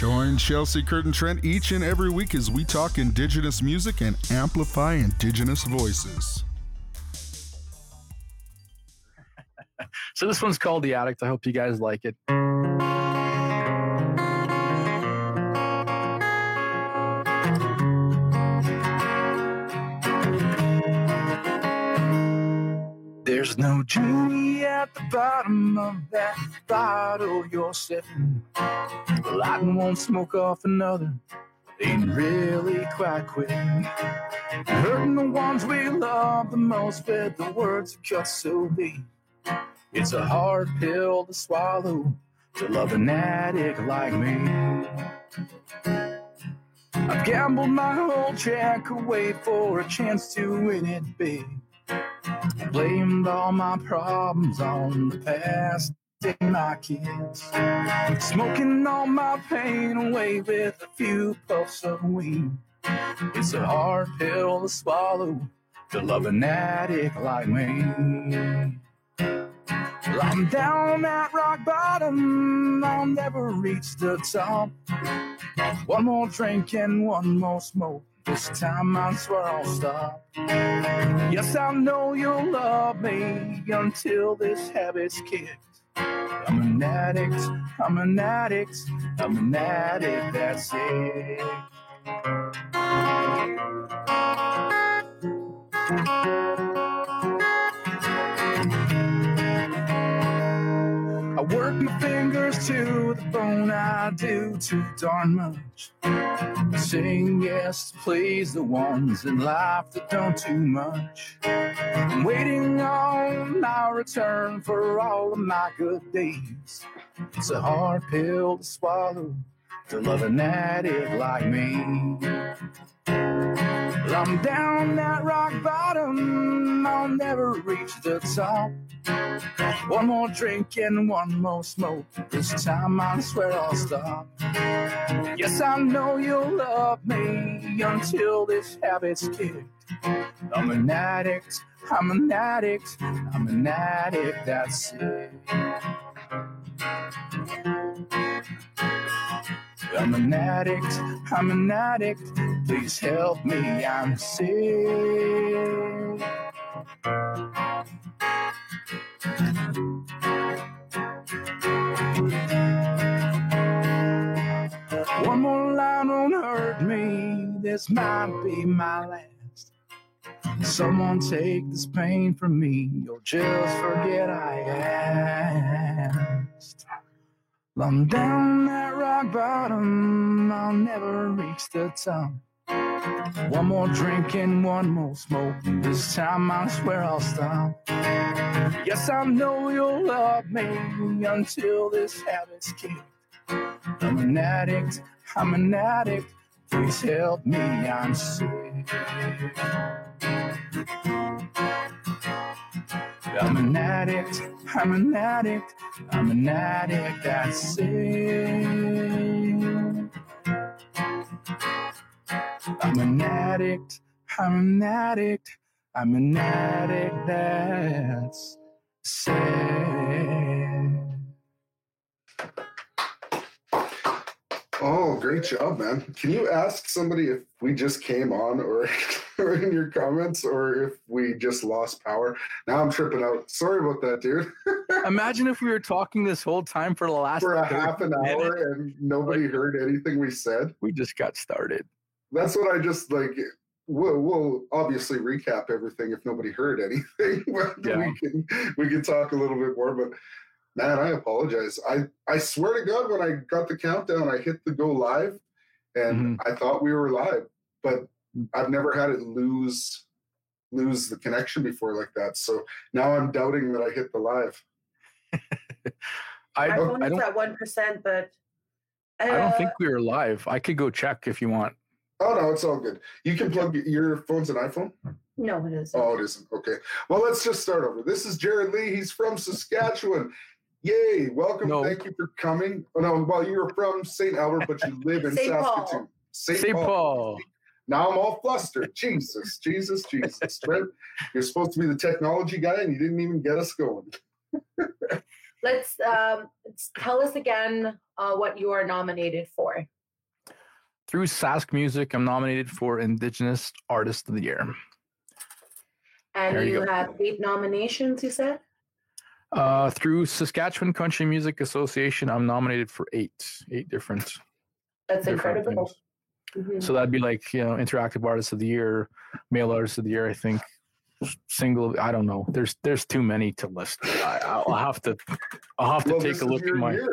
Join Chelsea Curtin Trent each and every week as we talk Indigenous music and amplify Indigenous voices. so this one's called The Addict. I hope you guys like it. There's no genie at the bottom of that bottle you're sipping. Lighting one smoke off another ain't really quite quick. Hurting the ones we love the most with the words that cut so deep. It's a hard pill to swallow to love an addict like me. I've gambled my whole check away for a chance to win it big. Blamed all my problems on the past and my kids. Smoking all my pain away with a few puffs of weed. It's a hard pill to swallow to love an addict like me. I'm down at rock bottom, I'll never reach the top. One more drink and one more smoke. This time I swear I'll stop. Yes, I know you'll love me until this habit's kicked. I'm an addict, I'm an addict, I'm an addict, that's it. To the bone, I do too darn much. Saying yes to please the ones in life that don't too much. I'm waiting on my return for all of my good deeds. It's a hard pill to swallow to love an addict like me. I'm down that rock bottom, I'll never reach the top. One more drink and one more smoke. This time I swear I'll stop. Yes, I know you'll love me until this habit's kicked. I'm an addict, I'm an addict, I'm an addict, that's it. I'm an addict, I'm an addict, please help me, I'm sick. One more line won't hurt me, this might be my last. Someone take this pain from me, You'll just forget I asked. I'm down that rock bottom, I'll never reach the top. One more drink and one more smoke. This time I swear I'll stop. Yes, I know you'll love me until this habit's kicked. I'm an addict, I'm an addict. Please help me, I'm sick. I'm an addict, I'm an addict, I'm an addict, that's it. I'm an addict, I'm an addict, I'm an addict, that's sad. Oh, great job, man. Can you ask somebody if we just came on or, or in your comments or if we just lost power? Now I'm tripping out. Sorry about that, dude. Imagine if we were talking this whole time for the last For a half an hour and nobody heard anything we said. We just got started. That's what I just like. We'll, we'll obviously recap everything if nobody heard anything, but Yeah. we can we can talk a little bit more. But man, I apologize. I I swear to God, when I got the countdown, I hit the go live, and Mm-hmm. I thought we were live, but I've never had it lose lose the connection before like that. So now I'm doubting that I hit the live. I My don't, I is don't, at one percent, but I don't uh, think we were live. I could go check if you want. Oh no, it's all good. You can plug your phone's an iPhone. no, it is. Oh, it isn't. Okay. Well, let's just start over. This is Jarrid Lee. He's from Saskatchewan. Yay. Welcome. No. Thank you for coming. Oh, no, well, you're from St. Albert, but you live in St. Paul. Saskatoon. St. St. Paul. Now I'm all flustered. Jesus, Jesus, Jesus. Trent, you're supposed to be the technology guy and you didn't even get us going. let's um, tell us again uh, what you are nominated for. Through Sask Music, I'm nominated for Indigenous Artist of the Year. And There you you eight nominations, you said? Uh, through Saskatchewan Country Music Association, I'm nominated for eight, eight different. That's different incredible. Mhm. So that'd be like you know, interactive artist of the year, male artist of the year. I think single. I don't know. There's there's too many to list. I, I'll have to I'll have to Well, take a look at my.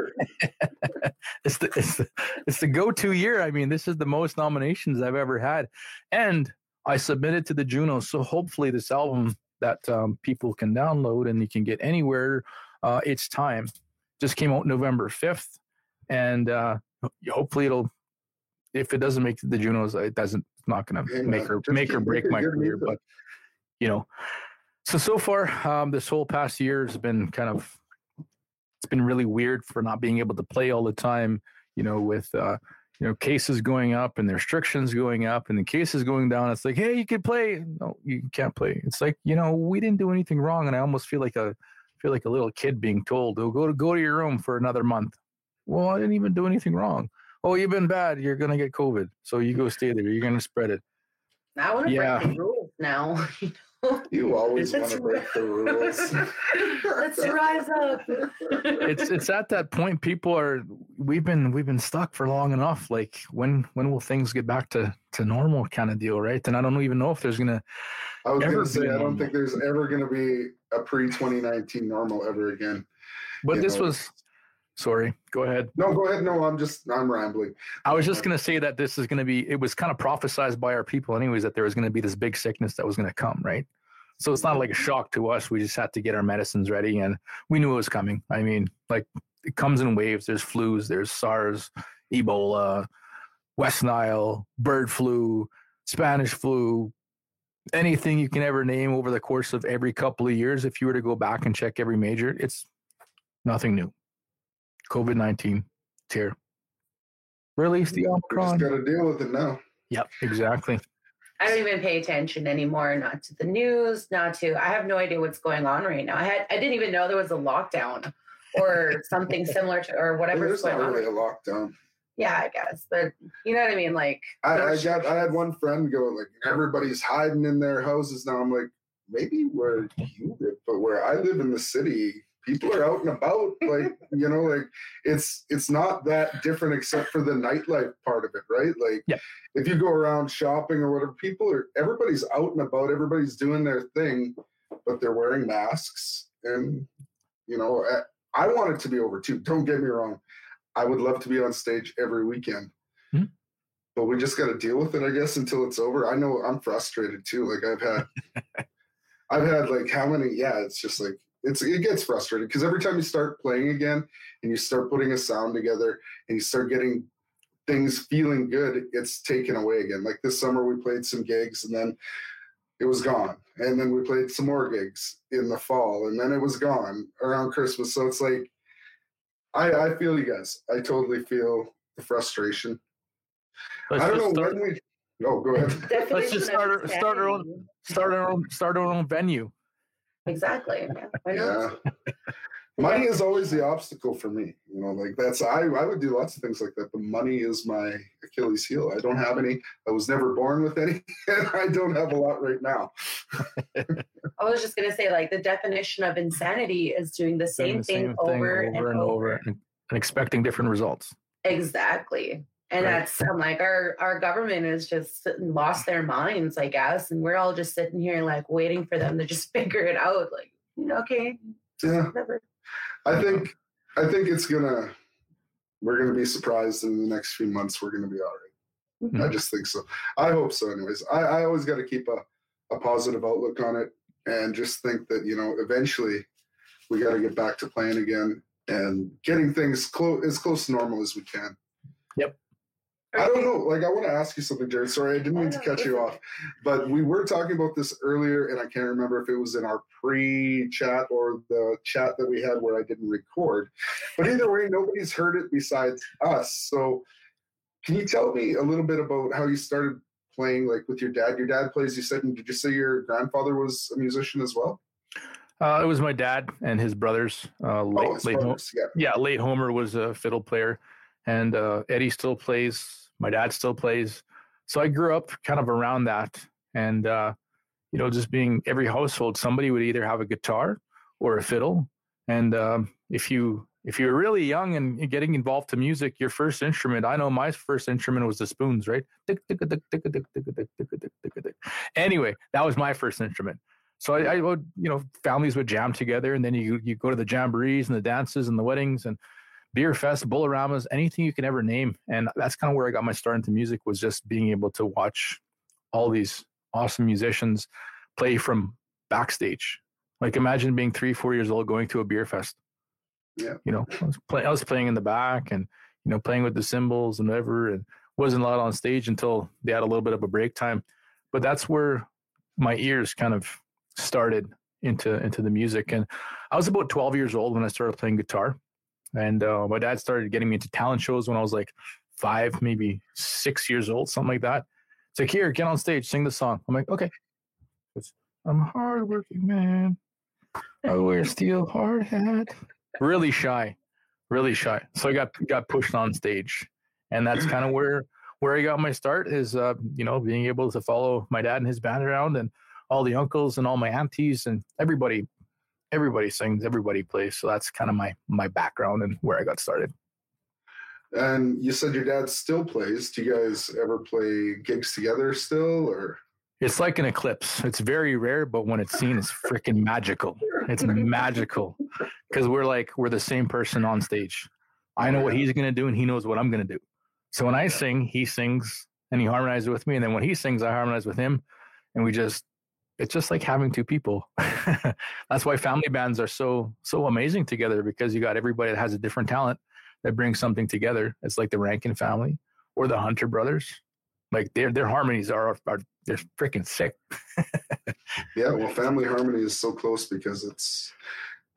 It's the it's the it's the go to year. I mean, this is the most nominations I've ever had, and I submitted to the Junos. So hopefully, this album that um, people can download and you can get anywhere. Uh, it's time. Just came out November fifth, and uh, hopefully it'll. If it doesn't make the Junos, it doesn't. It's not going to make or make or break my career, but you know. So so far, um, this whole past year has been kind of. It's been really weird for not being able to play all the time. You know, with uh, you know cases going up and the restrictions going up and the cases going down. It's like, hey, you can play. No, you can't play. It's like you know we didn't do anything wrong, and I almost feel like a feel like a little kid being told, "Oh, go to go to your room for another month." Well, I didn't even do anything wrong. Oh, you've been bad. You're gonna get COVID, so you go stay there. You're gonna spread it. I want to Yeah. break the rules now. You always want Let's- to break the rules. Let's rise up. It's it's at that point. People are we've been we've been stuck for long enough. Like when when will things get back to to normal kind of deal, right? And I don't even know if there's gonna. I was going to say, I don't normal. think there's ever going to be a pre 2019 normal ever again. But You this know, was. Sorry, go ahead. No, go ahead. No, I'm just, I'm rambling. I was just going to say that this is going to be, it was kind of prophesized by our people, anyways, that there was going to be this big sickness that was going to come, right? So it's not like a shock to us. We just had to get our medicines ready and we knew it was coming. I mean, like it comes in waves. There's flus, there's SARS, Ebola, West Nile, bird flu, Spanish flu, anything you can ever name over the course of every couple of years. If you were to go back and check every major, it's nothing new. COVID 19, it's here. Release the Omicron. just got to deal with it now. Yep, exactly. I don't even pay attention anymore, not to the news, not to I have no idea what's going on right now. I had I didn't even know there was a lockdown or something similar to or Well, whatever's there's not going on. really a lockdown. Yeah, I guess. But you know what I mean? Like I, I got, I had one friend go like, everybody's hiding in their houses now. I'm like, maybe where you live, but where I live in the city, people are out and about. Like, you know, like it's it's not that different except for the nightlife part of it, right? Like, Yeah. if you go around shopping or whatever, people are everybody's out and about, everybody's doing their thing, but they're wearing masks. And you know, I, I want it to be over too. Don't get me wrong. I would love to be on stage every weekend hmm. but we just got to deal with it, I guess, until it's over. I know I'm frustrated too. Like I've had, I've had like how many? Yeah, it's just like it's it gets frustrating because every time you start playing again and you start putting a sound together and you start getting things feeling good, it's taken away again. Like this summer, we played some gigs and then it was gone, and then we played some more gigs in the fall, and then it was gone around Christmas. So it's like, I I feel you guys. I totally feel the frustration. Let's I don't know start, when we. Oh, go ahead. definition just start our- start our own- start our own start our own venue. Exactly. Yeah, why not? Yeah. Money is always the obstacle for me. You know, like that's I I would do lots of things like that, but money is my Achilles heel. I don't have any. I was never born with any, and I don't have a lot right now. I was just gonna say, like the definition of insanity is doing the Doing same, the thing, over, and, over. and, and expecting different results. Exactly. And Right. that's I'm like our our government has just lost their minds, I guess, and we're all just sitting here like waiting for them to just figure it out. Like, okay, Yeah, whatever. I think I think it's gonna. We're gonna be surprised in the next few months. We're gonna be all right. Mhm. I just think so. I hope so. Anyways, I, I always got to keep a, a positive outlook on it, and just think that you know eventually we got to get back to playing again and getting things close as close to normal as we can. I don't know. Like, I want to ask you something, Jarrid. Sorry, I didn't mean to cut you off, but we were talking about this earlier, and I can't remember if it was in our pre-chat or the chat that we had where I didn't record. But either way, nobody's heard it besides us. So, can you tell me a little bit about how you started playing, like with your dad? Your dad plays. You said, and did you say your grandfather was a musician as well? Uh, it was my dad and his brothers. Uh, late, Oh, his late Ho- brothers, yeah. yeah, late Homer was a fiddle player, and uh, Eddie still plays. My dad still plays. So I grew up kind of around that. And, uh, you know, just being every household, somebody would either have a guitar or a fiddle. And um, if you if you're really young and getting involved to music, your first instrument, I know my first instrument was the spoons, right? Anyway, that was my first instrument. So I, I would, you know, families would jam together and then you you go to the jamborees and the dances and the weddings and beer fest, bullaramas, anything you can ever name. And that's kind of where I got my start into music was just being able to watch all these awesome musicians play from backstage. Like imagine being three, four years old going to a beer fest. Yeah. You know, I was, play, I was playing in the back and, you know, playing with the cymbals and whatever, and wasn't allowed on stage until they had a little bit of a break time. But that's where my ears kind of started into into the music. And I was about 12 years old when I started playing guitar. And uh, my dad started getting me into talent shows when I was like five, maybe six years old, something like that. It's like, here, get on stage, sing the song. I'm like, okay. It's, I'm a hardworking man. I wear steel hard hat. Really shy, really shy. So I got got pushed on stage, and that's kind of where where I got my start. Is uh, you know being able to follow my dad and his band around, and all the uncles and all my aunties and everybody everybody sings, everybody plays. So that's kind of my my background and where I got started. And you said your dad still plays. Do you guys ever play gigs together still, or? It's like an eclipse. It's very rare, but when it's seen, it's freaking magical. It's magical because we're like we're the same person on stage. I know what he's gonna do, and he knows what I'm gonna do. So when I sing, he sings and he harmonizes with me, and then when he sings, I harmonize with him, and we just it's just like having two people. That's why family bands are so so amazing together because you got everybody that has a different talent that brings something together. It's like the Rankin family or the Hunter brothers. Like their their harmonies are are they're freaking sick. Yeah, well, family harmony is so close because it's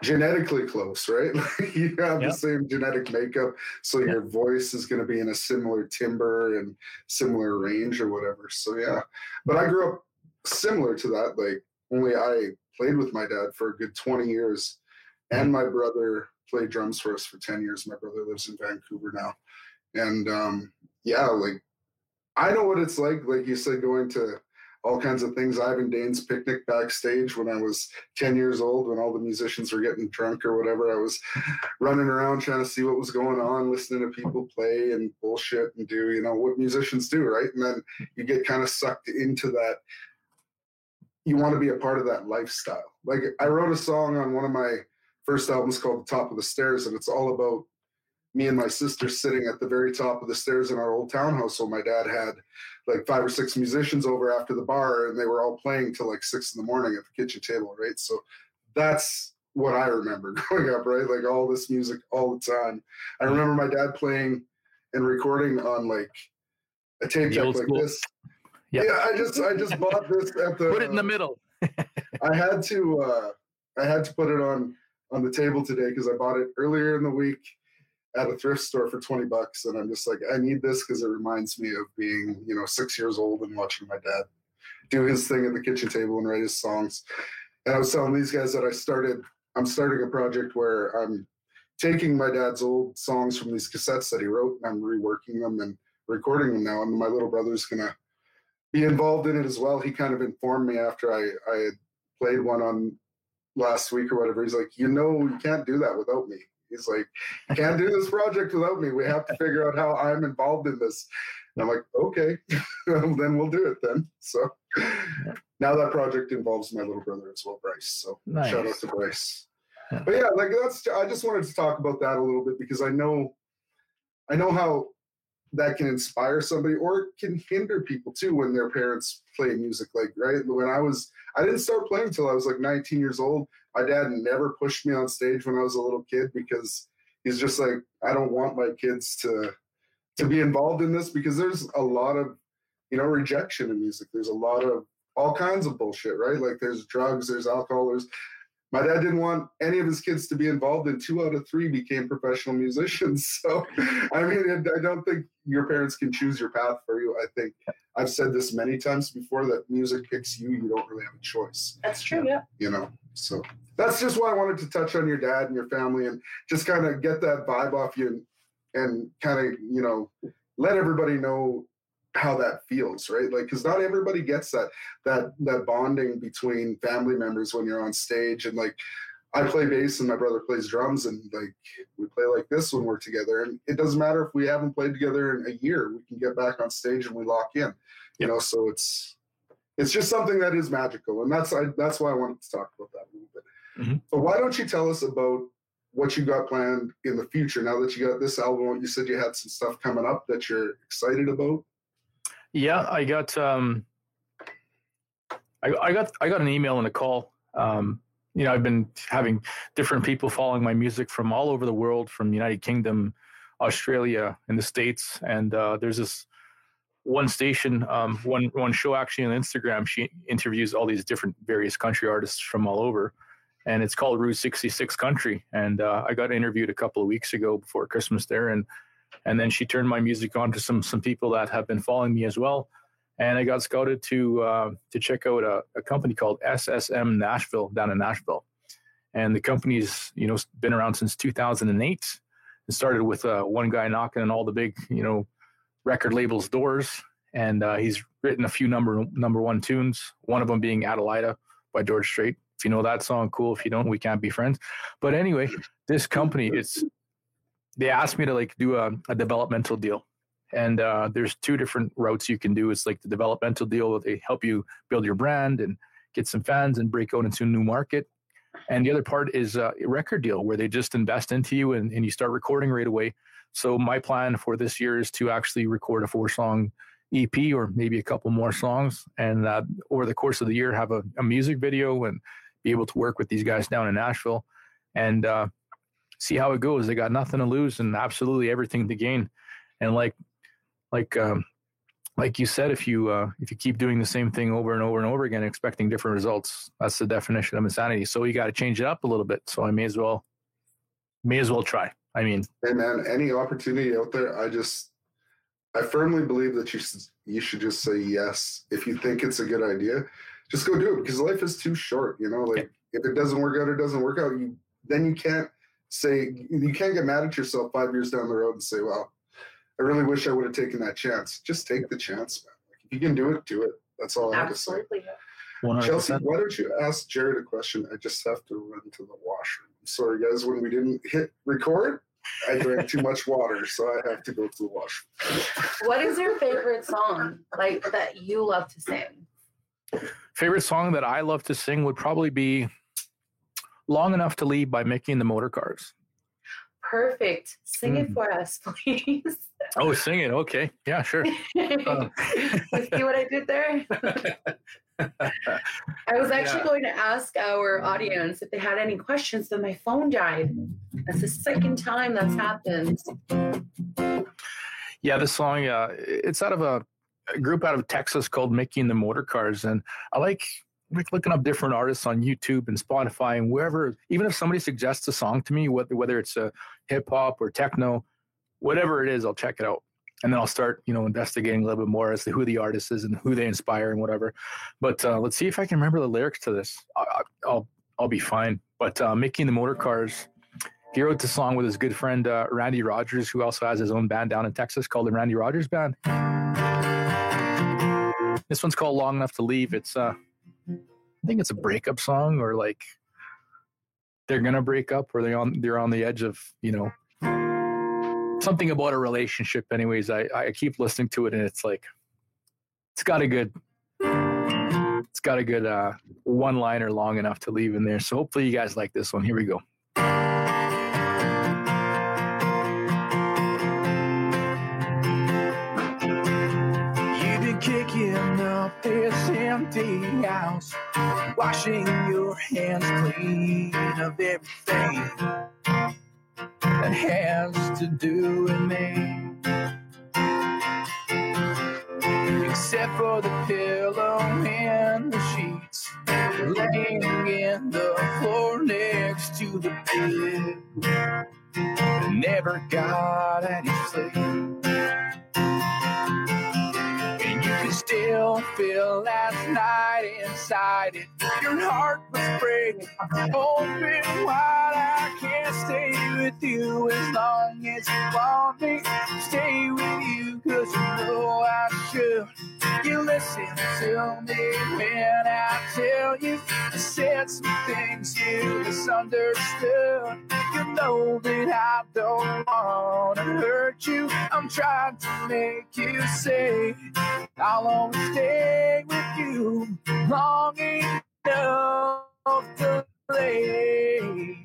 genetically close, right? you have Yep. the same genetic makeup, so your voice is going to be in a similar timbre and similar range or whatever. So yeah, but I grew up similar to that. Like only I played with my dad for a good twenty years, and my brother played drums for us for ten years. My brother lives in Vancouver now, and um, yeah, like I know what it's like. Like you said, going to all kinds of things. Ivan Daines picnic backstage when I was 10 years old, when all the musicians were getting drunk or whatever. I was running around trying to see what was going on, listening to people play and bullshit and do, you know, what musicians do, right? And then you get kind of sucked into that. You want to be a part of that lifestyle. Like I wrote a song on one of my first albums called The Top of the Stairs, and it's all about me and my sister sitting at the very top of the stairs in our old townhouse. So my dad had like five or six musicians over after the bar, and they were all playing till like six in the morning at the kitchen table, right? So that's what I remember growing up, right? Like all this music all the time. I remember my dad playing and recording on like a tape deck like this. Yep. Yeah, I just I just bought this at the Put it in the middle. I had to uh, I had to put it on on the table today because I bought it earlier in the week at a thrift store for 20 bucks and I'm just like I need this because it reminds me of being you know six years old and watching my dad do his thing at the kitchen table and write his songs and I was telling these guys that I started I'm starting a project where I'm taking my dad's old songs from these cassettes that he wrote and I'm reworking them and recording them now and my little brother's gonna be involved in it as well he kind of informed me after I I had played one on last week or whatever. He's like, you know, you can't do that without me. He's like, you can't do this project without me. We have to figure out how I'm involved in this. And I'm like, okay, then we'll do it then. So now that project involves my little brother as well, Bryce. So shout out to Bryce. But yeah, like that's I just wanted to talk about that a little bit because I know I know how that can inspire somebody or it can hinder people too when their parents play music like right? When i was i didn't start playing until i was like 19 years old. My dad never pushed me on stage when i was a little kid because he's just like i don't want my kids to to be involved in this because there's a lot of you know rejection in music. There's a lot of all kinds of bullshit right? Like there's drugs there's alcohol there's my dad didn't want any of his kids to be involved, and two out of three became professional musicians. So, I mean, I don't think your parents can choose your path for you. I think I've said this many times before that music picks you. You don't really have a choice. That's true. Yeah. You know, so that's just why I wanted to touch on your dad and your family and just kind of get that vibe off you and, and kind of, you know, let everybody know how that feels right? Like because not everybody gets that that that bonding between family members when you're on stage and like i play bass and my brother plays drums and like we play like this when we're together. And it doesn't matter if we haven't played together in a year we can get back on stage and we lock in you know? So it's it's just something that is magical. And that's I, that's why i wanted to talk about that a little bit. Mm-hmm. but why don't you tell us about what you got planned in the future now that you got this album you said you had some stuff coming up that you're excited about yeah, I got um, I, I got I got an email and a call. Um, you know, I've been having different people following my music from all over the world, from United Kingdom, Australia, and the States. And uh, there's this one station, um, one one show actually on Instagram. She interviews all these different various country artists from all over, and it's called Route 66 Country. And uh, I got interviewed a couple of weeks ago before Christmas there, and and then she turned my music on to some some people that have been following me as well and I got scouted to uh, to check out a, a, company called SSM Nashville down in Nashville, and the company's you know been around since 2008. It started with uh, one guy knocking on all the big you know record labels' doors, and uh, he's written a few number number one tunes. One of them being Adelaida by George Strait. If you know that song, cool. If you don't, we can't be friends. But anyway, this company it's they asked me to like do a, a developmental deal. And uh, there's two different routes you can do. It's like the developmental deal where they help you build your brand and get some fans and break out into a new market. And the other part is a record deal where they just invest into you and, and you start recording right away. So my plan for this year is to actually record a four song ep or maybe a couple more songs and uh, over the course of the year have a, a, music video and be able to work with these guys down in nashville. And uh, see how it goes. They got nothing to lose and absolutely everything to gain. And like, like, um, like you said, if you uh, if you keep doing the same thing over and over and over again, expecting different results, that's the definition of insanity. So you got to change it up a little bit. So I may as well, may as well try. I mean, hey man, any opportunity out there, I just, I firmly believe that you should, you should just say yes if you think it's a good idea. Just go do it because life is too short. You know, like if it doesn't work out, it doesn't work out. You then you can't say you can't get mad at yourself five years down the road and say, "Well, I really wish I would have taken that chance." Just take the chance, man. Like, if you can do it, do it. That's all I have to say. 100%. Chelsea, why don't you ask Jarrid a question? I just have to run to the washroom. Sorry, guys. When we didn't hit record, I drank too much water, so I have to go to the washroom. What is your favorite song, like that you love to sing? Favorite song that I love to sing would probably be Long Enough to Leave by Micky and the Motorcars. Perfect. Sing mm. it for us, please. Oh, sing it. Okay. Yeah, sure. Uh. See what I did there? I was actually yeah. going to ask our audience if they had any questions, but my phone died. That's the second time that's happened. Yeah, this song, uh, it's out of a, a group out of Texas called Micky and the Motorcars. And I like like looking up different artists on YouTube and Spotify and wherever. Even if somebody suggests a song to me, whether whether it's a hip hop or techno, whatever it is, I'll check it out, and then I'll start you know investigating a little bit more as to who the artist is and who they inspire and whatever. But uh, let's see if I can remember the lyrics to this. I, will I'll be fine. But uh, Micky and the Motorcars. He wrote the song with his good friend uh, Randy Rogers, who also has his own band down in Texas called the Randy Rogers Band. This one's called "Long Enough to Leave." It's uh, I think it's a breakup song or like they're gonna break up or they're on they're on the edge of you know something about a relationship. Anyways, I I keep listening to it and it's like it's got a good it's got a good uh, one liner long enough to leave in there. So hopefully you guys like this one. Here we go. Empty house, washing your hands clean of everything that has to do with me. Except for the pillow and the sheets, laying in the floor next to the bed. Never got any sleep. Can still feel last night inside it. Your heart was breaking, open wide. I can't stay with you as long as you want me. Stay with you, cause you know I should. You listen to me when I tell you I said some things you misunderstood. You know that I don't wanna hurt you. I'm trying to make you say I'll only stay with you long enough to lay.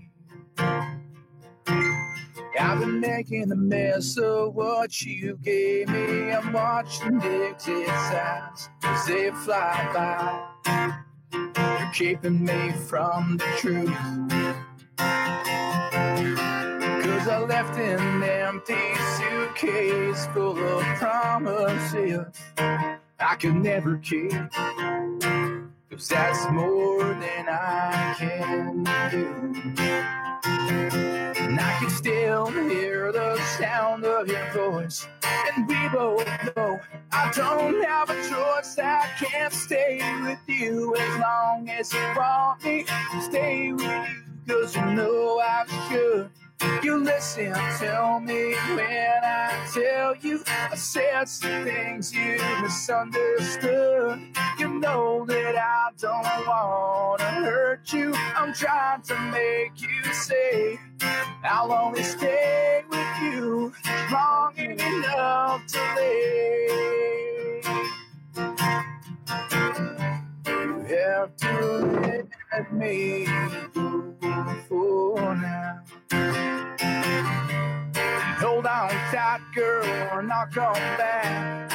I've been making a mess of what you gave me. I'm watching the exit signs as they fly by. You're keeping me from the truth. Cause I left an empty suitcase full of promises I could never keep. Cause that's more than I can do. And we both know I don't have a choice. I can't stay with you as long as you want me. to Stay with you, cause you know I should. You listen to me when I tell you I said some things you misunderstood. You know that I don't want to hurt you. I'm trying to make you say I'll only stay with you long enough to live. You have to let me go now. Hold on tight, girl, we're not going back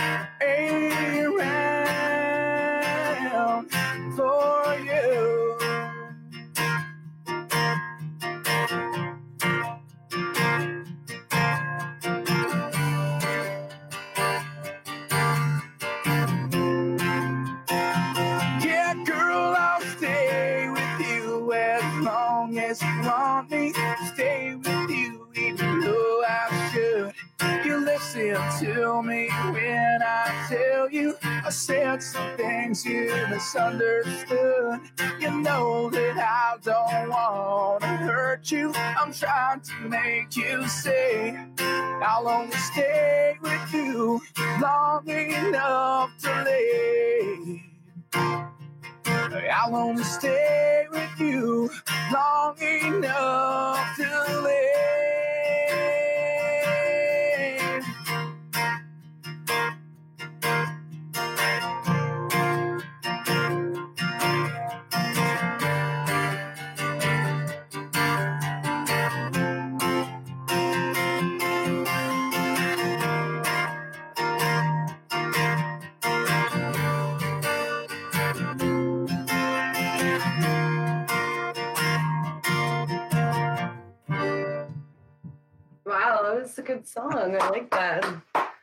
around for you. To me when I tell you I said some things you misunderstood. You know that I don't want to hurt you. I'm trying to make you say I'll only stay with you long enough to live. I'll only stay with you long enough to live. Good song. I like that.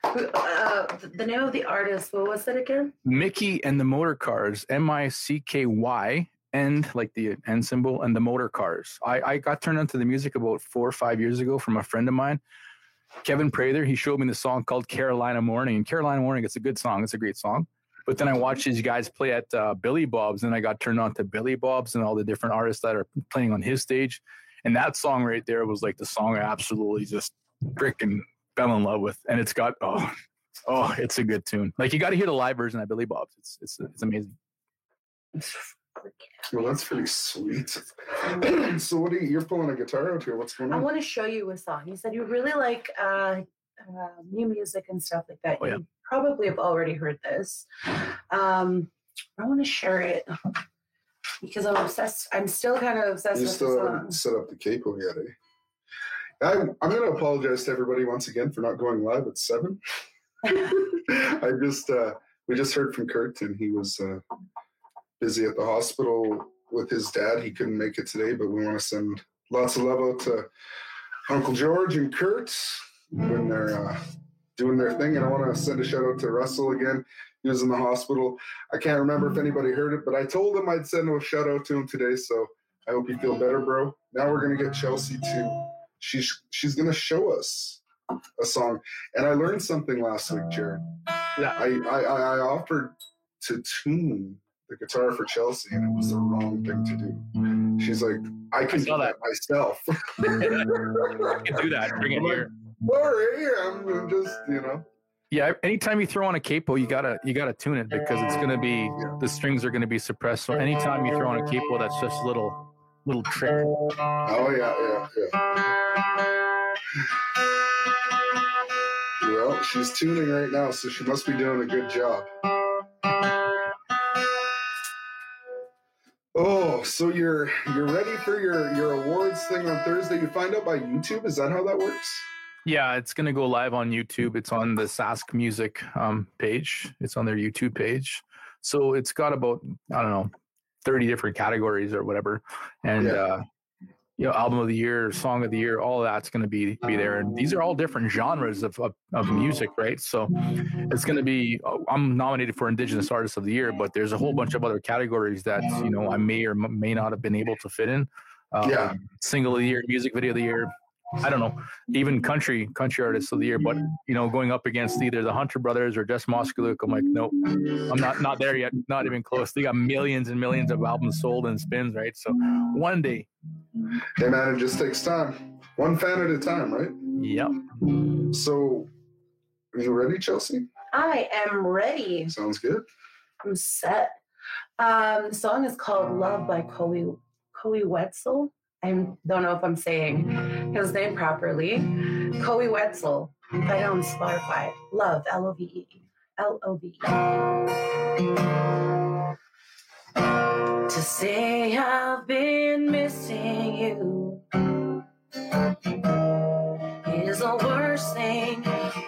Uh, the name of the artist, what was it again? Micky and the Motor Cars, M I C K Y, and like the N symbol, and the Motor Cars. I, I got turned onto the music about four or five years ago from a friend of mine, Kevin Prather. He showed me the song called Carolina Morning. And Carolina Morning, it's a good song. It's a great song. But then I watched these guys play at uh, Billy Bob's, and I got turned on to Billy Bob's and all the different artists that are playing on his stage. And that song right there was like the song I absolutely just freaking fell in love with. And it's got oh, oh, it's a good tune. Like you got to hear the live version at Billy Bob's. It's it's it's amazing. Well, that's pretty sweet. so, what are you? You're pulling a guitar out here. What's going on? I want to show you a song. You said you really like uh, uh, new music and stuff like that. Oh, yeah. You probably have already heard this. Um, I want to share it because I'm obsessed. I'm still kind of obsessed You with still the haven't set up the capo yet, eh? I'm, I'm going to apologize to everybody once again for not going live at seven. I just uh, we just heard from Kurt, and he was uh, busy at the hospital with his dad. He couldn't make it today, but we want to send lots of love out to Uncle George and Kurt when they're uh, doing their thing. And I want to send a shout out to Russell again. He was in the hospital. I can't remember if anybody heard it, but I told him I'd send a shout out to him today. So I hope you feel better, bro. Now we're gonna get Chelsea too. She's she's gonna show us a song, and I learned something last week, Jarrid. Yeah. I I, I offered to tune the guitar for Chelsea, and it was the wrong thing to do. She's like, I can saw do that. that myself. You can do that. Bring it here. Sorry, I'm just you know. Yeah, anytime you throw on a capo, you gotta you gotta tune it because it's gonna be Yeah. the strings are gonna be suppressed. So anytime you throw on a capo, that's just a little little trick. Oh yeah, yeah, yeah. Well, she's tuning right now, so she must be doing a good job. Oh, so you're you're ready for your your awards thing on Thursday? You find out by YouTube? Is that how that works? Yeah, it's gonna go live on YouTube. It's on the Sask Music um, page. It's on their YouTube page. So it's got about I don't know, thirty different categories or whatever, and Yeah. uh, you know, album of the year, song of the year, all of that's gonna be be there. And these are all different genres of of, of music, right? So it's gonna be. I'm nominated for Indigenous Artist of the Year, but there's a whole bunch of other categories that you know I may or may not have been able to fit in. Um, Yeah. Single of the year, music video of the year, I don't know, even country country artists of the year. But you know, going up against either the Hunter Brothers or Jess Moskaluk, I'm like, nope, I'm not not there yet, not even close. They got millions and millions of albums sold and spins, right? So one day, Hey man, it just takes time. One fan at a time, right? yep. So are you ready, Chelsea? I am ready. Sounds good. I'm set. Um, the song is called Love by Kobe, Kobe Wetzel. I don't know if I'm saying his name properly. Kobe Wetzel. It on Spotify. Love, L O V E. L O V E. To say I've been missing you is the worst thing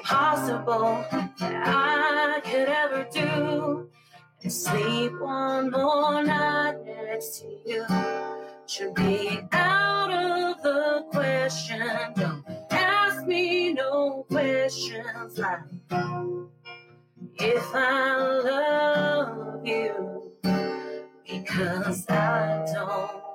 possible that I could ever do and sleep one more night next to you should be out of the question. Don't ask me no questions like if I love you because I don't.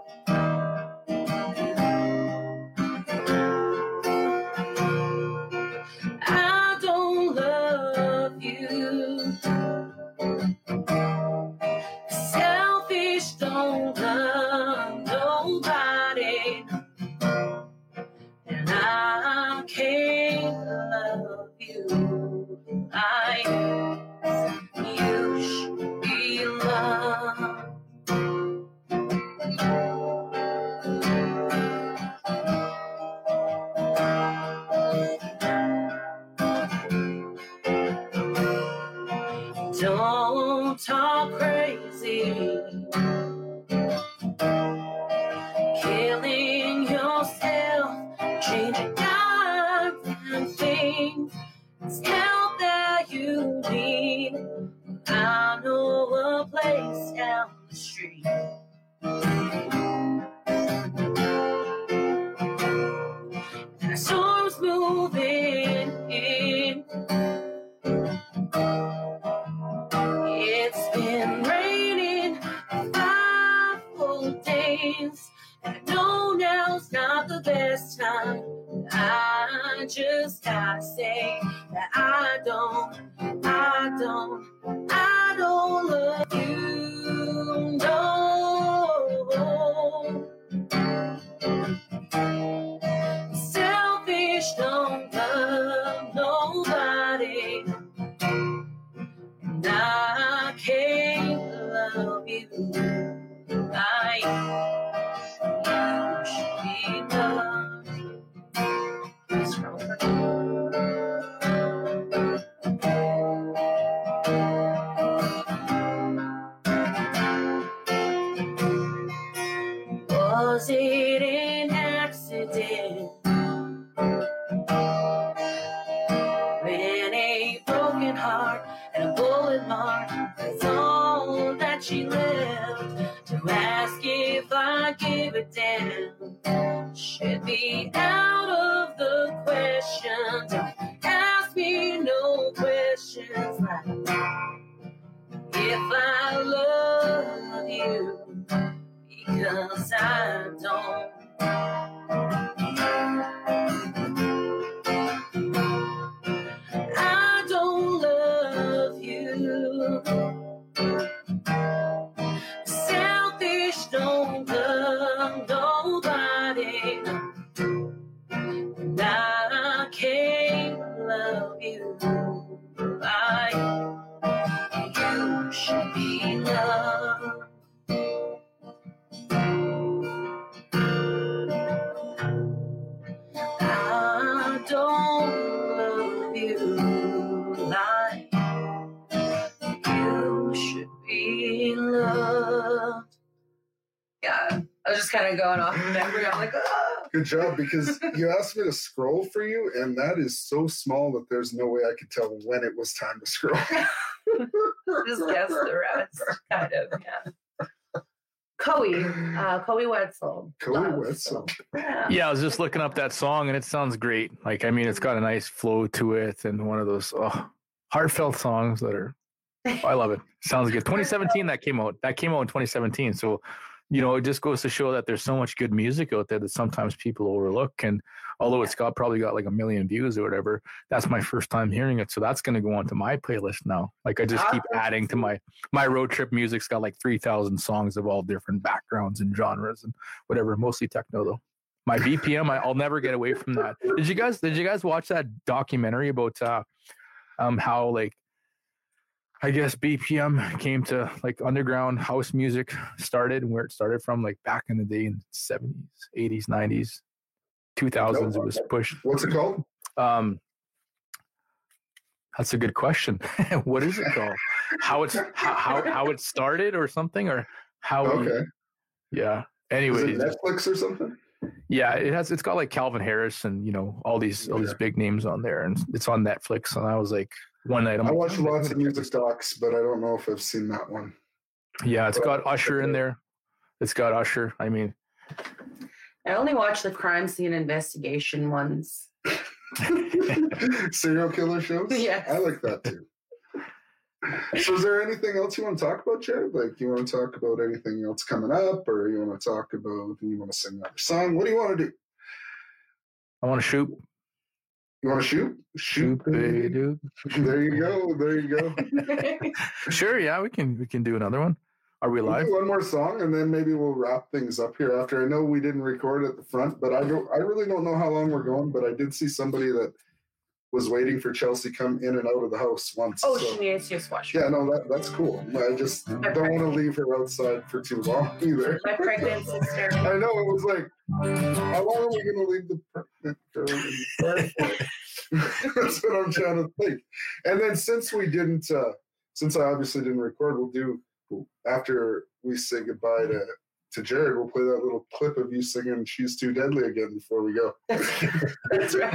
Good job, because you asked me to scroll for you, and that is so small that there's no way I could tell when it was time to scroll. just guess the rest, kind of. Yeah. Koe, uh, Koe Wetzel. Koe Wetzel. Yeah. Yeah, I was just looking up that song and it sounds great. Like, I mean, it's got a nice flow to it and one of those oh, heartfelt songs that are, I love it. Sounds good. 2017 that came out. That came out in 2017. So, you know, it just goes to show that there's so much good music out there that sometimes people overlook. And although it's got probably got like a million views or whatever, that's my first time hearing it. So that's going to go onto my playlist now. Like I just keep adding to my my road trip music's got like 3000 songs of all different backgrounds and genres and whatever mostly techno though my bpm I, i'll never get away from that did you guys did you guys watch that documentary about uh um how like i guess bpm came to like underground house music started and where it started from like back in the day in 70s 80s 90s 2000s it was pushed What's it called? um, that's a good question. what is it called? How it's how, how how it started or something or how? Okay. yeah. Anyway, Netflix or something? yeah, it has. It's got like Calvin Harris and you know all these all these big names on there, and it's on Netflix. And I was like, one night I'm I like, watch lots of music docs, but I don't know if I've seen that one. Yeah, it's got Usher in there. It's got Usher. I mean, I only watch the crime scene investigation ones. Serial killer shows? Yeah. I like that too. So is there anything else you want to talk about, Jarrid? Like you want to talk about anything else coming up or you want to talk about you want to sing another song? What do you want to do? I want to shoot, You want to shoot? shoot, baby, dude. There you go. There you go. Sure, yeah, we can we can do another one. Are we We'll live? one more song and then maybe we'll wrap things up here after. I know we didn't record at the front, but I don't I really don't know how long we're going, but I did see somebody that was waiting for Chelsea come in and out of the house once. oh, so- she needs to wash. Yeah, no, that, that's cool. I just don't want to leave her outside for too long either. My pregnant sister. I know it was like, how long are we going to leave the pregnant girl in the car for? that's what I'm trying to think. And then since we didn't, uh, since I obviously didn't record, we'll do after we say goodbye to to Jarrid. We'll play that little clip of you singing "She's Too Deadly" again before we go. That's right.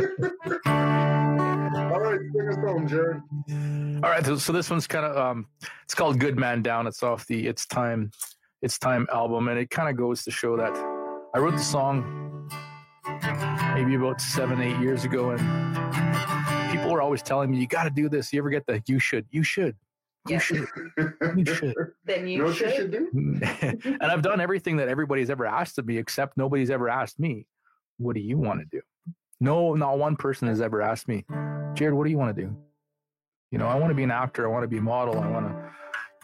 All right, sing us home, Jarrid. All right, so, so this one's kind of um, it's called "Good Man Down." It's off the "It's Time, It's Time" album, and it kind of goes to show that I wrote the song maybe about seven, eight years ago, and people were always telling me, "You got to do this. You ever get the? You should. You should. You Yeah. should." You should. Then You you, know should. should do? and I've done everything that everybody's ever asked of me, except nobody's ever asked me, "What do you want to do?" No, not one person has ever asked me, Jarrid, what do you want to do? You know, I want to be an actor. I want to be a model. I want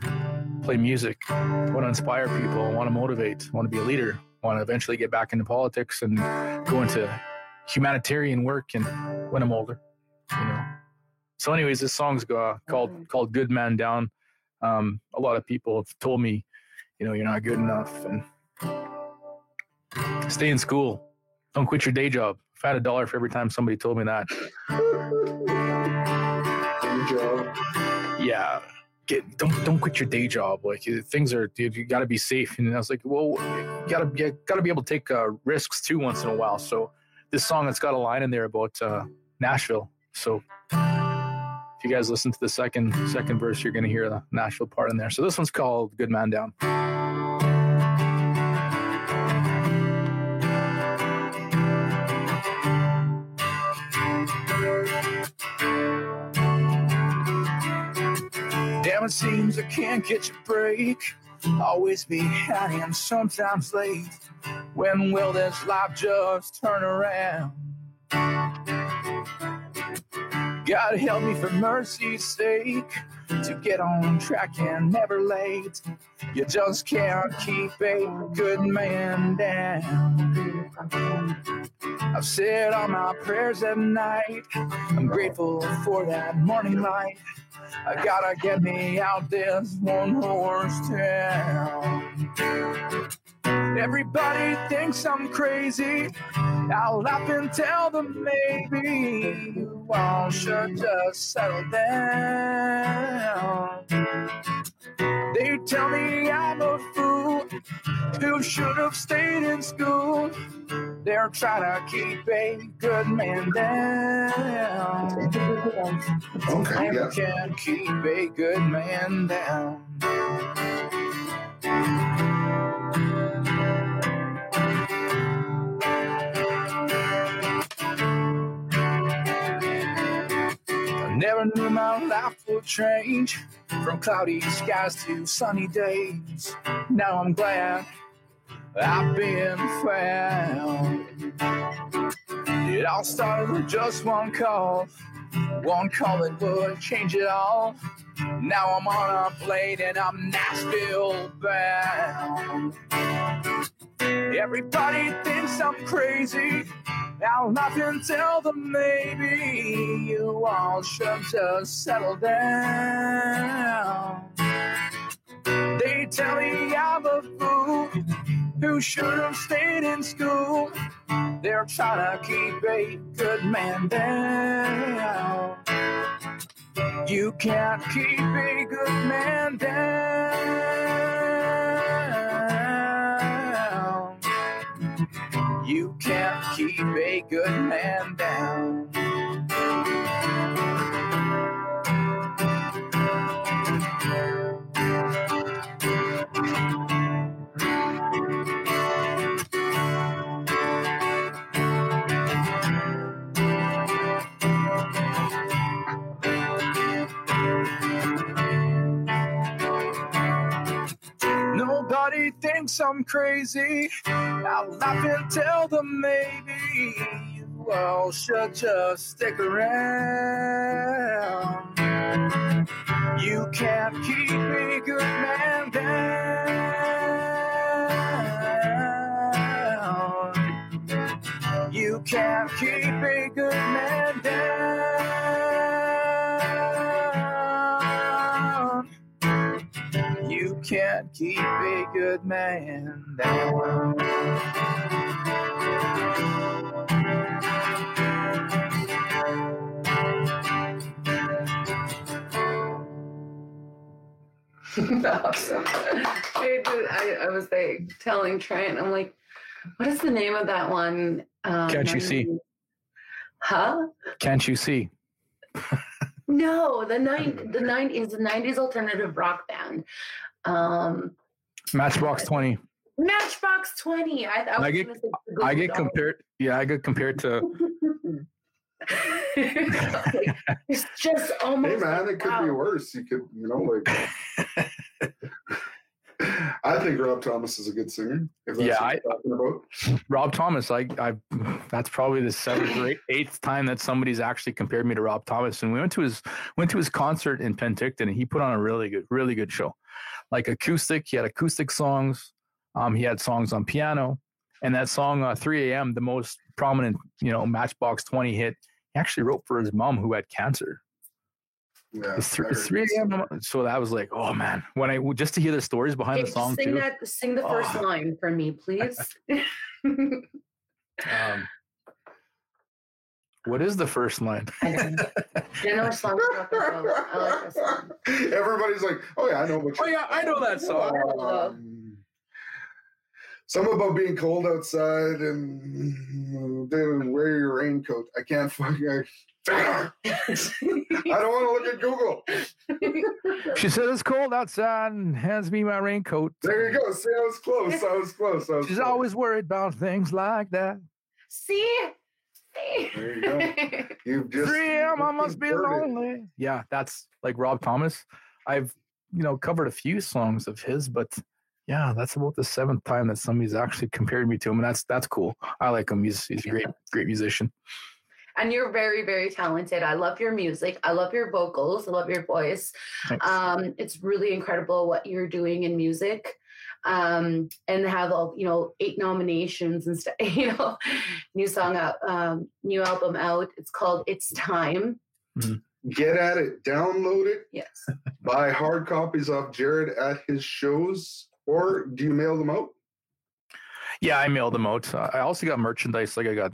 to play music. I want to inspire people. I want to motivate. I want to be a leader. Want to eventually get back into politics and go into humanitarian work and when I'm older. You know. So, anyways, this song's uh, called called "Good Man Down." Um, a lot of people have told me, you know, you're not good enough, and stay in school. Don't quit your day job. If I had a dollar for every time somebody told me that, yeah, get don't don't quit your day job. Like uh, things are, dude, you got to be safe. And I was like, well, you gotta gotta be able to take uh, risks too once in a while. So this song, it's got a line in there about uh, Nashville. So if you guys listen to the second second verse, you're gonna hear the Nashville part in there. So this one's called "Good Man Down." It seems I can't catch a break. Always be behind and sometimes late. When will this life just turn around? God help me for mercy's sake to get on track and never late. You just can't keep a good man down. I've said all my prayers at night. I'm grateful for that morning light. I gotta get me out this one horse town. Everybody thinks I'm crazy. I'll laugh and tell them maybe you all should just settle down. They tell me I'm a fool who should have stayed in school. They're trying to keep a good man down. Okay, I yeah. can't keep a good man down. I never knew my life would change from cloudy skies to sunny days. Now I'm glad I've been found. It all started with just one call, one call that would change it all. Now I'm on a plane and I'm Nashville bound. Everybody thinks I'm crazy. I'll laugh tell them maybe you all should just settle down. They tell me I'm a fool who should have stayed in school. They're trying to keep a good man down. You can't keep a good man down. You can't keep a good man down. Nobody thinks I'm crazy. I'll laugh and tell them maybe you all should just stick around. You can't keep a good man down. You can't keep keep a good man down. awesome. Hey, dude, I, I was like telling Trent, I'm like, what is the name of that one? Um, Can't You See? Huh? Can't you see? No, the nine the nineties the nineties alternative rock band. Um Matchbox 20. Matchbox Twenty. I, I, was I get- say I get Dolls. compared. Yeah, I get compared to. It's just almost. Hey man, it could be worse. You could, you know, like. I think Rob Thomas is a good singer. If that's Yeah, what you're talking about. Rob Thomas, I, I, that's probably the seventh or eight- eighth time that somebody's actually compared me to Rob Thomas. And we went to his, went to his concert in Penticton, and he put on a really good, really good show. Like acoustic, he had acoustic songs. Um, he had songs on piano, and that song uh, 3 a.m. the most prominent, you know, Matchbox 20 hit. He actually wrote for his mom who had cancer. Yeah, It's, three, it's 3 a.m. So that was like, oh man, when I just to hear the stories behind Hey, the song sing too. that. Sing the first Oh. line for me, please. Um, what is the first line? I don't know. I know what song you're talking about. I like that song. Everybody's like, "Oh yeah, I know what." Oh yeah, I know that song. Um, some about being cold outside and then wear your raincoat. I can't fucking. I, I don't want to look at Google. She said it's cold outside and hands me my raincoat. There you go. See, I was close. I was close. I was She's close. always worried about things like that. See? See? There you go. You've just 3 a.m. I must be lonely. Yeah, that's like Rob Thomas. I've you know covered a few songs of his, but yeah, that's about the seventh time that somebody's actually compared me to him, and that's that's cool. I like him. He's he's a great great musician. and you're very, very talented. I love your music. I love your vocals. I love your voice. Thanks. Um, it's really incredible what you're doing in music. Um, and have you know eight nominations and stuff. You know, new song out, um, new album out. It's called "It's Time." Mm-hmm. Get at it, download it. Yes. Buy hard copies off Jarrid at his shows, or do you mail them out? Yeah, I mailed them out. I also got merchandise, like I got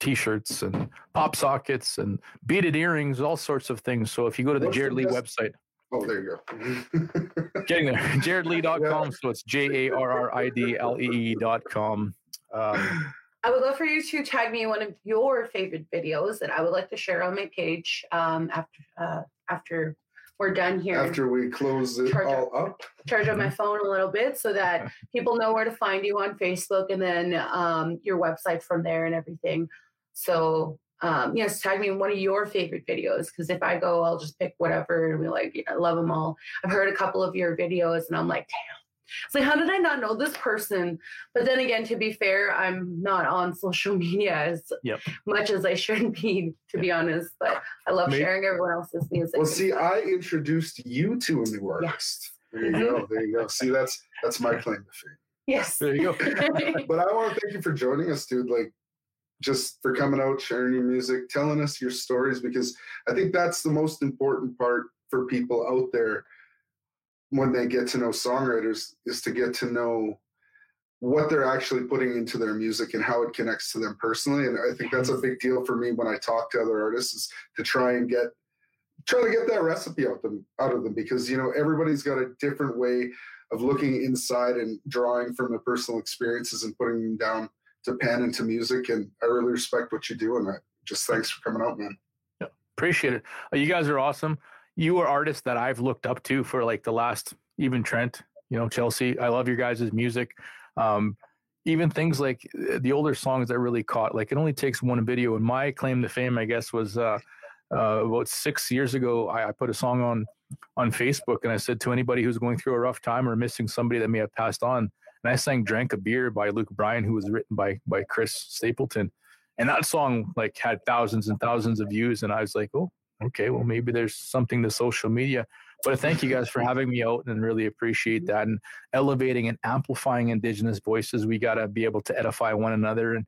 T-shirts and pop sockets and beaded earrings, all sorts of things. So if you go to the What's Jarrid the Lee website, Oh, there you go. getting there, jarridlee.com. So it's J A R R I D L E E.com. Um, I would love for you to tag me one of your favorite videos that I would like to share on my page um, after uh, after we're done here. After we close it Charge all up, charge up Mm-hmm. my phone a little bit so that people know where to find you on Facebook and then um, your website from there and everything. So um, yes, tag me in one of your favorite videos because if I go, I'll just pick whatever and be like, yeah, I love them all. I've heard a couple of your videos and I'm like, damn. It's like, how did I not know this person? But then again, to be fair, I'm not on social media as Yep. much as I should be, to be honest. But I love Maybe- sharing everyone else's music. well, see, I introduced you to a new artist. There you go. There you go. See, that's that's my claim to fame. yes. there you go. But I want to thank you for joining us, dude. Like, just for coming out, sharing your music, telling us your stories, because I think that's the most important part for people out there when they get to know songwriters is to get to know what they're actually putting into their music and how it connects to them personally. And I think that's a mm-hmm. big deal for me when I talk to other artists is to try and get try to get that recipe out them out of them because you know everybody's got a different way of looking inside and drawing from their personal experiences and putting them down to pan into music. And I really respect what you do. And I just thanks for coming out, man. Yeah, Appreciate it. Uh, You guys are awesome. You are artists that I've looked up to for like the last, even Trent, you know, Chelsea. I love your guys' music. Um, even things like uh, the older songs that really caught, like it only takes one video. And my claim to fame, I guess, was uh, uh, about six years ago. I, I put a song on on Facebook and I said to anybody who's going through a rough time or missing somebody that may have passed on, and I sang "Drank a Beer" by Luke Bryan, who was written by by Chris Stapleton. And that song like had thousands and thousands of views and i was like oh okay well maybe there's something to social media. But thank you guys for having me out and really appreciate that and elevating and amplifying indigenous voices. We got to be able to edify one another and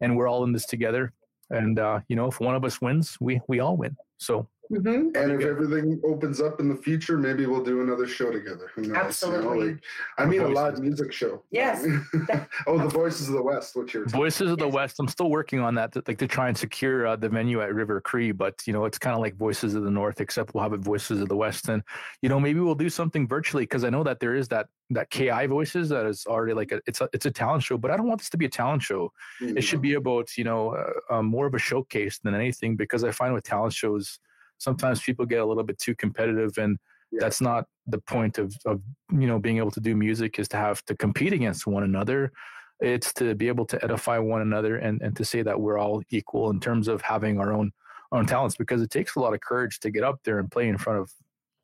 and we're all in this together. And uh you know if one of us wins we we all win. So Mhm. And if everything opens up in the future, maybe we'll do another show together. Who knows? you know, Absolutely. like, I mean, a live music show. Yes. oh, the Voices of the West. What you're voices of the Yes. west i'm still working on that to, like to try and secure uh, the venue at river cree but you know it's kind of like voices of the north except we'll have it voices of the west and you know maybe we'll do something virtually because i know that there is that that ki voices that is already like a it's a it's a talent show but i don't want this to be a talent show it should be about you know uh, um, more of a showcase than anything because i find with talent shows sometimes people get a little bit too competitive and Yeah. that's not the point of, of you know being able to do music is to have to compete against one another. It's to be able to edify one another and, and to say that we're all equal in terms of having our own own talents because it takes a lot of courage to get up there and play in front of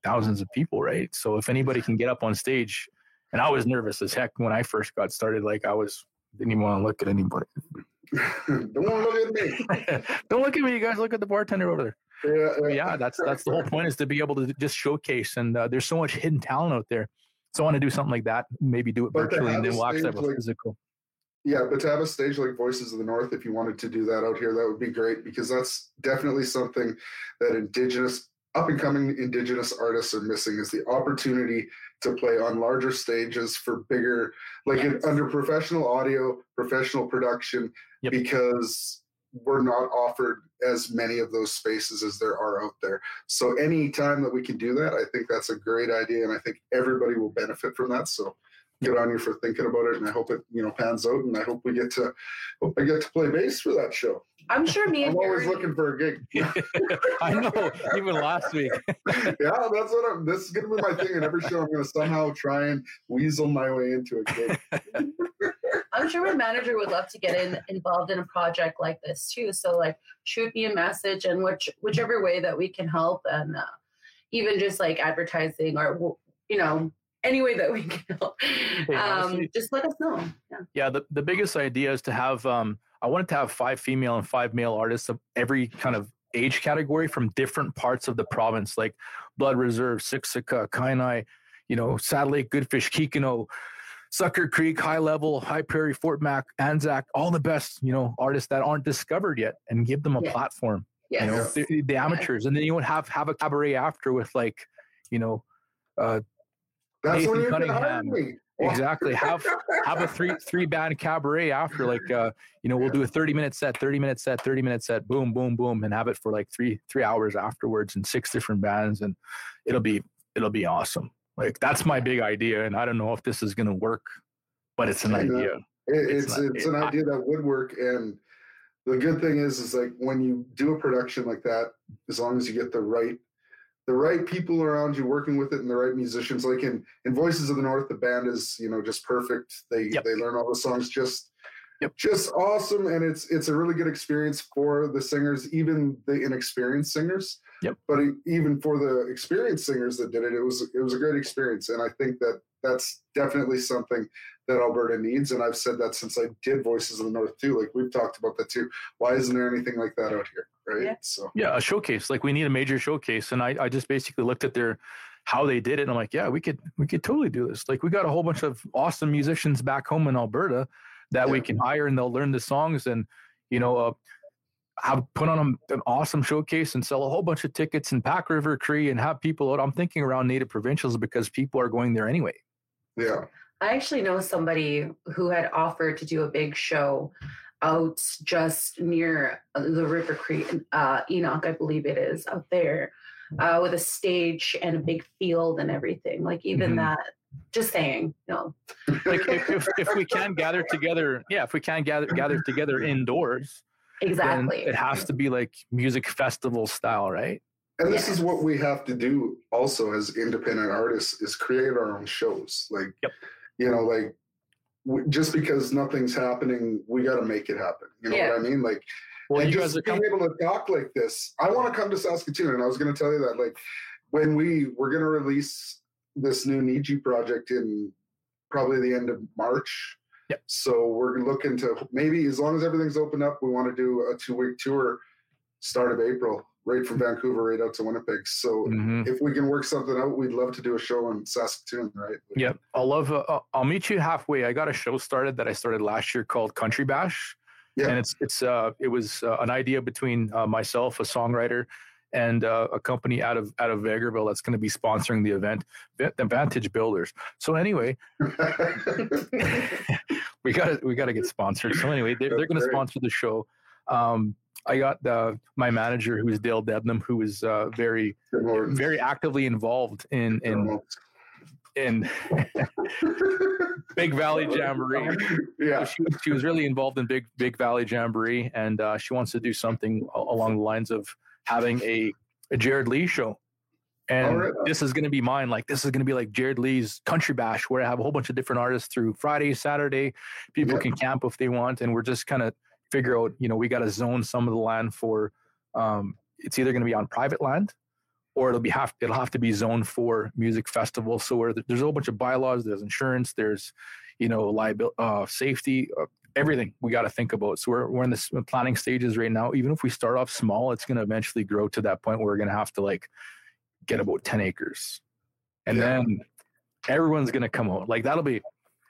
thousands of people right? So if anybody can get up on stage and i was nervous as heck when i first got started like i was didn't even want to look at anybody. Don't want to look at me. don't look at me you guys. Look at the bartender over there Yeah, yeah, that's that's the whole point is to be able to just showcase, and uh, there's so much hidden talent out there. So I want to do something like that. Maybe do it But virtually, and then a we'll actually have a like- physical. Yeah, but to have a stage like Voices of the North, if you wanted to do that out here, that would be great because that's definitely something that Indigenous, up and coming Indigenous artists are missing is the opportunity to play on larger stages for bigger, like in- under professional audio, professional production, Yep. because we're not offered as many of those spaces as there are out there. So any time that we can do that, I think that's a great idea, and I think everybody will benefit from that. So good on you for thinking about it, and I hope it you know pans out, and I hope we get to hope I get to play bass for that show. I'm sure me and I'm always Barry- looking for a gig. I know. Even last week, yeah, that's what I'm. This is gonna be my thing. In every show, I'm gonna somehow try and weasel my way into a gig. I'm sure my manager would love to get in involved in a project like this too. So like shoot me a message and which whichever way that we can help and uh, even just like advertising or you know any way that we can help. Hey, um, just let us know. Yeah. yeah. The the biggest idea is to have. Um, I wanted to have five female and five male artists of every kind of age category from different parts of the province, like Blood Reserve, Siksika, Kainai, you know, Saddle Lake, Goodfish, Kikino, Sucker Creek, High Level, High Prairie, Fort Mac, Anzac, all the best, you know, artists that aren't discovered yet, and give them a Yeah. platform. Yes. You know, the, the amateurs, and then you would have have a cabaret after with like, you know, uh, That's Nathan when you can hire Cunningham. exactly have have a three three band cabaret after like uh you know we'll do a 30 minute set 30 minute set 30 minute set boom boom boom and have it for like three three hours afterwards and six different bands and it'll be it'll be awesome like that's my big idea and i don't know if this is going to work but it's an idea It, It's it's not- it's it- an idea that would work, and the good thing is, is like when you do a production like that, as long as you get the right, the right people around you working with it, and the right musicians, like in in Voices of the North, the band is you know just perfect. They Yep. they learn all the songs just. Yep. Just awesome, and it's it's a really good experience for the singers, even the inexperienced singers. Yep. But even for the experienced singers that did it, it was it was a great experience, and I think that that's definitely something that Alberta needs. And I've said that since I did Voices of the North too. Like we've talked about that too. Why isn't there anything like that out here? Right. Yeah. So yeah a showcase like we need a major showcase and i i just basically looked at their how they did it and i'm like yeah we could we could totally do this like we got a whole bunch of awesome musicians back home in alberta that we can hire and they'll learn the songs and you know uh, have put on a- an awesome showcase and sell a whole bunch of tickets in pack river cree and have people out i'm thinking around native provincials because people are going there anyway yeah. I actually know somebody who had offered to do a big show out just near uh, the River Cree, uh, Enoch, I believe it is, out there, uh, with a stage and a big field and everything. Like even Mhm. that. Just saying, no. like if, if, if we can gather together yeah if we can gather gather together indoors Exactly. it has to be like music festival style right And this is what we have to do also as independent artists is create our own shows. Like, Yep. you know, like w- just because nothing's happening, we got to make it happen. You know Yeah. what I mean? Like, well and you just guys are being able to talk like this. I want to come to Saskatoon, and I was going to tell you that, like, when we we're going to release this new Niji project in probably the end of March. Yep. So we're looking to maybe as long as everything's open up, we want to do a two week tour, start of April, right from Vancouver right out to Winnipeg. So Mhm. if we can work something out, we'd love to do a show in Saskatoon, right? Yep. I'll love. Uh, uh, I'll meet you halfway. I got a show started that I started last year called Country Bash, Yeah. and it's it's uh it was uh, an idea between uh, myself, a songwriter, and uh, a company out of out of Vegreville that's going to be sponsoring the event, the Vantage Builders. So anyway, we got we got to get sponsored. So anyway, they're, they're going to sponsor the show. Um, I got uh, my manager, who is Dale Debnam, who is uh, very very actively involved in in in Big Valley Jamboree. yeah. She, she was really involved in Big Big Valley Jamboree, and uh, she wants to do something along the lines of having a, a Jarrid Lee show. And right. this is going to be mine. Like this is going to be like Jarrid Lee's Country Bash, where I have a whole bunch of different artists through Friday, Saturday. People Yeah. can camp if they want, and we're just kind of figure out. You know, we got to zone some of the land for. Um, it's either going to be on private land, or it'll be have it'll have to be zoned for music festivals. So where there's a whole bunch of bylaws, there's insurance, there's you know liability, uh, safety, uh, everything we got to think about. So we're we're in the planning stages right now. Even if we start off small, it's going to eventually grow to that point where we're going to have to like get about ten acres, and Yeah. then everyone's going to come out. Like that'll be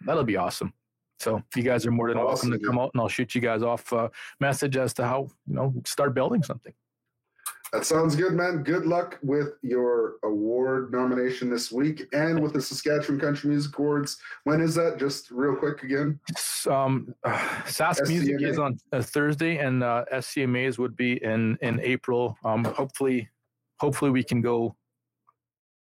that'll be awesome. So you guys are more than welcome to come out, and I'll shoot you guys off a message as to how you know start building something. That sounds good, man. Good luck with your award nomination this week and with the Saskatchewan Country Music Awards. When is that? Just real quick again. Um, uh, Sask Music is on a Thursday, and uh, SCMA's would be in in April. Um, hopefully, hopefully we can go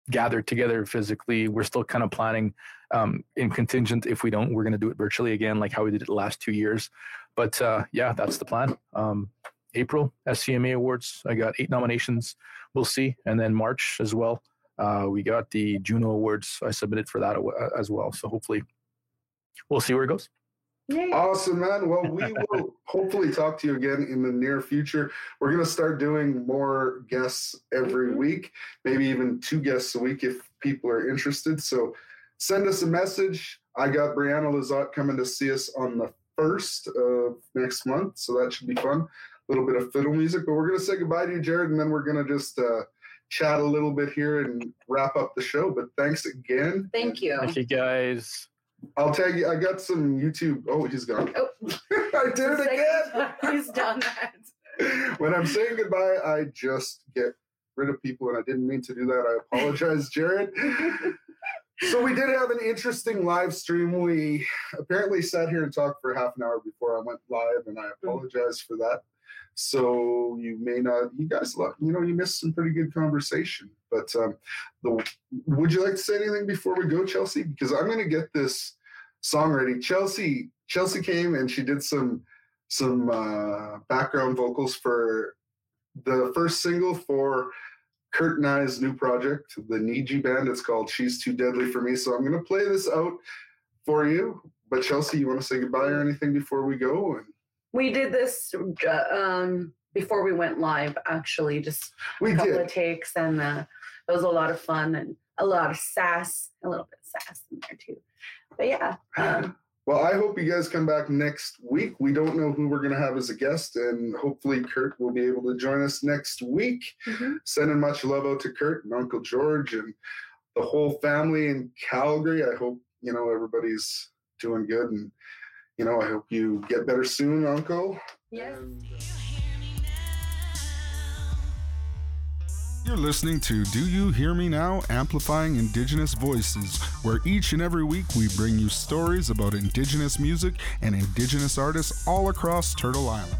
gather together physically. We're still kind of planning um, in contingent. If we don't, we're going to do it virtually again, like how we did it the last two years. But uh, yeah, that's the plan. Um, April SCMA Awards. I got eight nominations. We'll see, and then March as well. Uh, we got the Juno Awards. I submitted for that as well. So hopefully, we'll see where it goes. Yay. Awesome, man. Well, we will hopefully talk to you again in the near future. We're going to start doing more guests every Mhm. week, maybe even two guests a week if people are interested. So send us a message. I got Brianna Lazat coming to see us on the first of next month, so that should be fun. A little bit of fiddle music, but we're going to say goodbye to you, Jarrid, and then we're going to just uh, chat a little bit here and wrap up the show. But thanks again. Thank you. Thank you guys. I'll tag you. I got some YouTube. Oh, he's gone. Oh, I did it again. He's done that. when I'm saying goodbye, I just get rid of people, and I didn't mean to do that. I apologize, Jarrid. so we did have an interesting live stream. We apparently sat here and talked for half an hour before I went live, and I apologize for that. So you may not, you guys, you know, you missed some pretty good conversation. But um, the, would you like to say anything before we go, Chelsea? Because I'm going to get this song ready. Chelsea, Chelsea came and she did some some uh, background vocals for the first single for Kurt I's new project, the Niji band. It's called She's Too Deadly for Me. So I'm going to play this out for you. But Chelsea, you want to say goodbye or anything before we go? And We did this uh, um, before we went live, actually, just we a couple did. of takes, and uh, it was a lot of fun and a lot of sass, a little bit of sass in there too. But yeah, um, Well, I hope you guys come back next week. We don't know who we're going to have as a guest, and hopefully Kurt will be able to join us next week. mhm. Sending much love out to Kurt and Uncle George and the whole family in Calgary. I hope you know everybody's doing good, and you know I hope you get better soon, Uncle. yes. And, uh, You're listening to Do You Hear Me Now? Amplifying Indigenous Voices, where each and every week we bring you stories about Indigenous music and Indigenous artists all across Turtle Island.